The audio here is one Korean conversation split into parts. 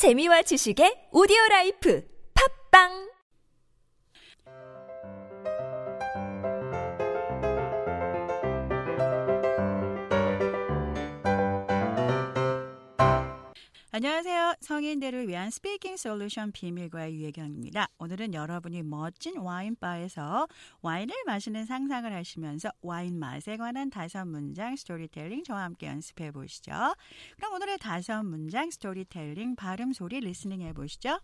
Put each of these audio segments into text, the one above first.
재미와 지식의 오디오 life. 팟빵 안녕하세요. 성인들을 위한 speaking solution 비밀과외 유혜경입니다. 오늘은 여러분이 멋진 와인바에서 와인을 마시는 상상을 하시면서 와인 맛에 관한 다섯 문장 스토리텔링 저와 함께 연습해 보시죠. 그럼 오늘의 다섯 문장 스토리텔링 발음 소리 리스닝 해 보시죠.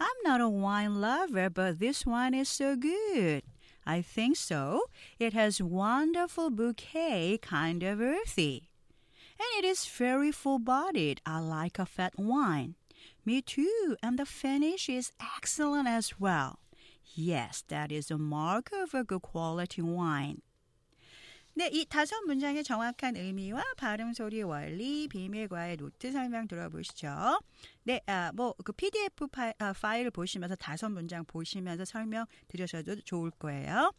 I'm not a wine lover, but this wine is so good. I think so. It has wonderful bouquet, kind of earthy. and it is very full bodied. I like a fat wine. Me too, and the finish is excellent as well. Yes, that is a mark of a good quality wine. 네, 이 다섯 문장의 정확한 의미와 발음 소리 원리, 비밀과의 노트 설명 들어보시죠. 네, 아, 뭐, 그 PDF 파일, 아, 파일을 보시면서 다섯 문장 보시면서 설명 들으셔도 좋을 거예요.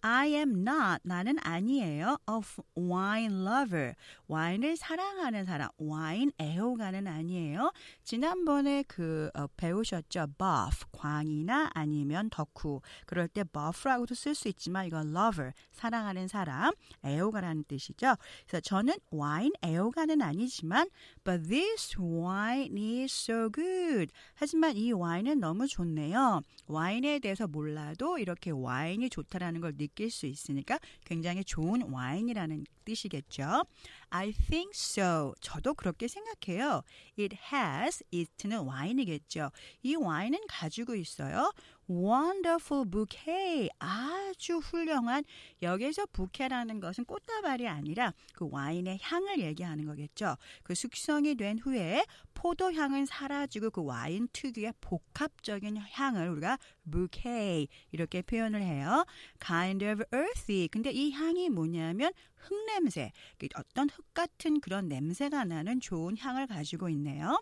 I am not 나는 아니에요. A wine lover 와인을 사랑하는 사람 와인 애호가는 아니에요. 지난번에 그 어, 배우셨죠. buff 광이나 아니면 덕후 그럴 때 buff라고도 쓸 수 있지만 이건 lover 사랑하는 사람 애호가라는 뜻이죠. 그래서 저는 와인 애호가는 아니지만 but this wine is so good. 하지만 이 와인은 너무 좋네요. 와인에 대해서 몰라도 이렇게 와인이 좋다라는 걸 느낄 수 있으니까 굉장히 좋은 와인이라는 뜻이겠죠. I think so. 저도 그렇게 생각해요. It has, it는 와인이겠죠. 이 와인은 가지고 있어요. Wonderful bouquet. 아주 훌륭한. 여기서 부케라는 것은 꽃다발이 아니라 그 와인의 향을 얘기하는 거겠죠. 그 숙성이 된 후에 포도향은 사라지고 그 와인 특유의 복합적인 향을 우리가 bouquet 이렇게 표현을 해요. kind of earthy. 근데 이 향이 뭐냐면 흙냄새, 어떤 흙 같은 그런 냄새가 나는 좋은 향을 가지고 있네요.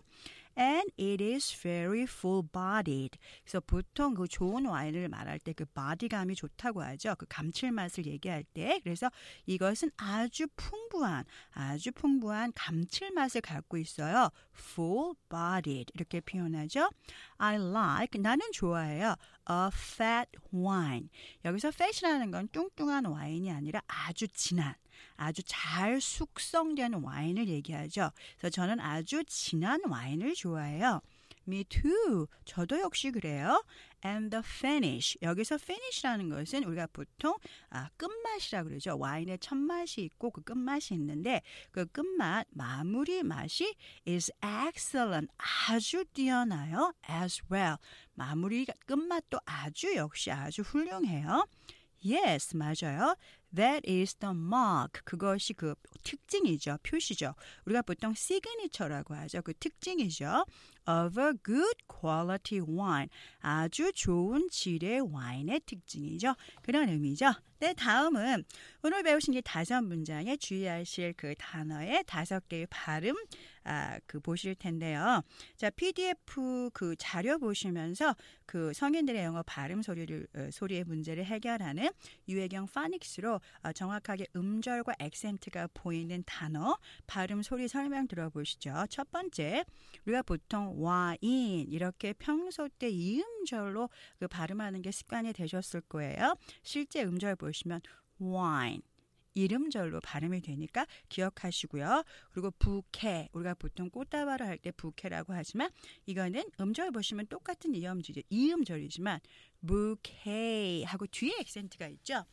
and it is very full bodied. 그래서 보통 그 좋은 와인을 말할 때그 body감이 좋다고 하죠. 그 감칠맛을 얘기할 때. 그래서 이것은 아주 풍부한, 아주 풍부한 감칠맛을 갖고 있어요. full bodied. 이렇게 표현하죠. I like, 나는 좋아해요. a fat wine. 여기서 fat이라는 건 뚱뚱한 와인이 아니라 아주 진한, 아주 잘 숙성된 와인을 얘기하죠. 그래서 저는 아주 진한 와인을 좋아해요. Me too. 저도 역시 그래요. And the finish. 여기서 finish라는 것은 우리가 보통 아, 끝맛이라 그러죠. 와인의 첫 맛이 있고 그 끝맛이 있는데 그 끝맛 마무리 맛이 is excellent. 아주 뛰어나요. as well. 마무리 끝맛도 아주 역시 아주 훌륭해요. Yes, 맞아요. That is the mark. 그것이 그 특징이죠. 표시죠. 우리가 보통 signature라고 하죠. 그 특징이죠. Of a good quality wine. 아주 좋은 질의 와인의 특징이죠. 그런 의미죠. 네, 다음은 오늘 배우신 이 다섯 문장에 주의하실 그 단어의 다섯 개의 발음 아, 그 보실 텐데요. 자, PDF 그 자료 보시면서 그 성인들의 영어 발음 소리를 어, 소리의 문제를 해결하는 유해경 파닉스로 어, 정확하게 음절과 액센트가 보이는 단어 발음 소리 설명 들어보시죠. 첫 번째, 우리가 보통 와인 이렇게 평소 때 이음절로 그 발음하는 게 습관이 되셨을 거예요. 실제 음절 보시면 wine 이름절로 발음이 되니까 기억하시고요. 그리고 부케 우리가 보통 꽃다발을 할 때 부케라고 하지만 이거는 음절 보시면 똑같은 이음절이죠. 이음절이지만 bouquet 하고 뒤에 액센트가 있죠.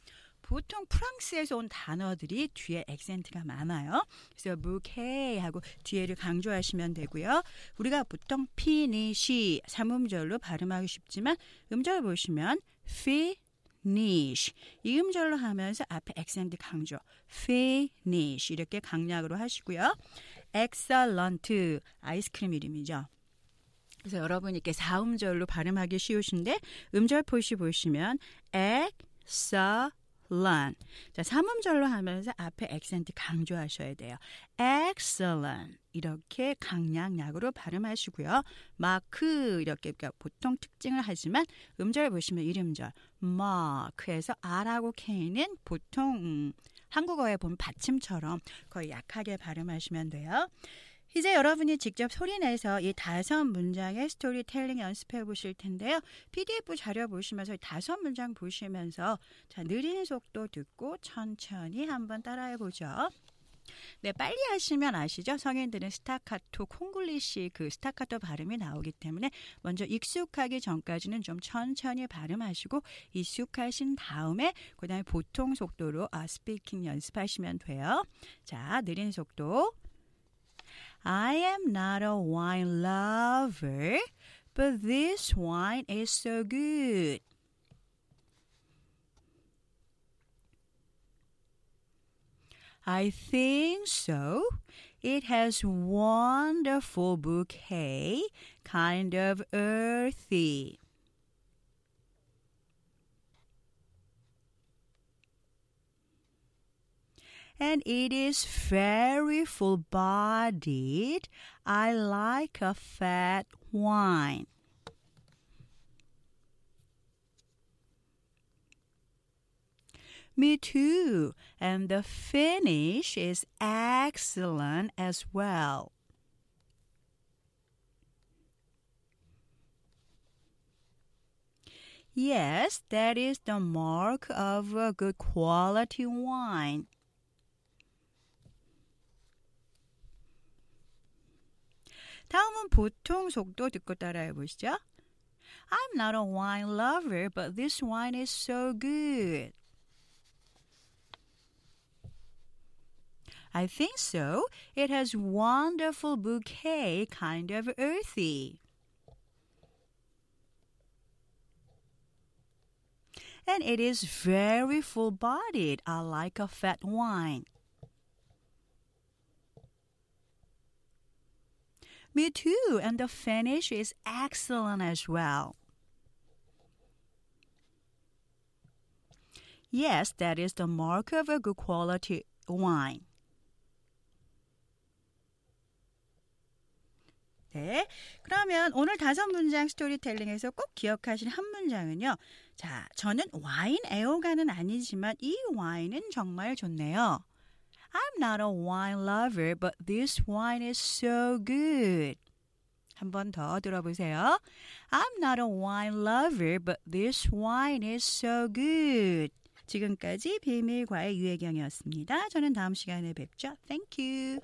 보통 프랑스에서 온 단어들이 뒤에 액센트가 많아요. 그래서 무케 하고 뒤에를 강조하시면 되고요. 우리가 보통 finish 삼음절로 발음하기 쉽지만 음절 보시면 피 finish. 이 음절로 하면서 앞에 액센트 강조. finish. 이렇게 강약으로 하시고요. excellent. 아이스크림 이름이죠. 그래서 여러분 이렇게 사음절로 발음하기 쉬우신데 음절 표시 보시면 excellent. 자, 삼음절로 하면서 앞에 액센트 강조하셔야 돼요. excellent. 이렇게 강약약으로 발음하시고요. 마크 이렇게 그러니까 보통 특징을 하지만 음절 보시면 이름절 마크에서 R하고 K는 보통 음, 한국어에 보면 받침처럼 거의 약하게 발음하시면 돼요. 이제 여러분이 직접 소리내서 이 다섯 문장의 스토리텔링 연습해 보실 텐데요. PDF 자료 보시면서 다섯 문장 보시면서 자, 느린 속도 듣고 천천히 한번 따라해 보죠. 네, 빨리 하시면 아시죠? 성인들은 스타카토, 콩글리시 그 스타카토 발음이 나오기 때문에 먼저 익숙하기 전까지는 좀 천천히 발음하시고 익숙하신 다음에 그다음에 보통 속도로 아, speaking 연습하시면 돼요. 자, 느린 속도. I am not a wine lover, but this wine is so good. I think so. It has wonderful bouquet, kind of earthy. And it is very full bodied. I like a fat wine. Me too. And the finish is excellent as well. Yes, that is the mark of a good quality wine. 다음은 보통 속도 듣고 따라해 보시죠. I'm not a wine lover, but this wine is so good. I think so. It has wonderful bouquet, kind of earthy. And it is very full bodied. I like a fat wine. Me too, and the finish is excellent as well. Yes, that is the mark of a good quality wine. 네. 그러면 오늘 다섯 문장 스토리텔링에서 꼭 기억하실 한 문장은요. 자, 저는 와인 애호가는 아니지만 이 와인은 정말 좋네요. I'm not a wine lover, but this wine is so good. 한 번 더 들어보세요. I'm not a wine lover, but this wine is so good. 지금까지 비밀과의 유혜경이었습니다. 저는 다음 시간에 뵙죠. Thank you.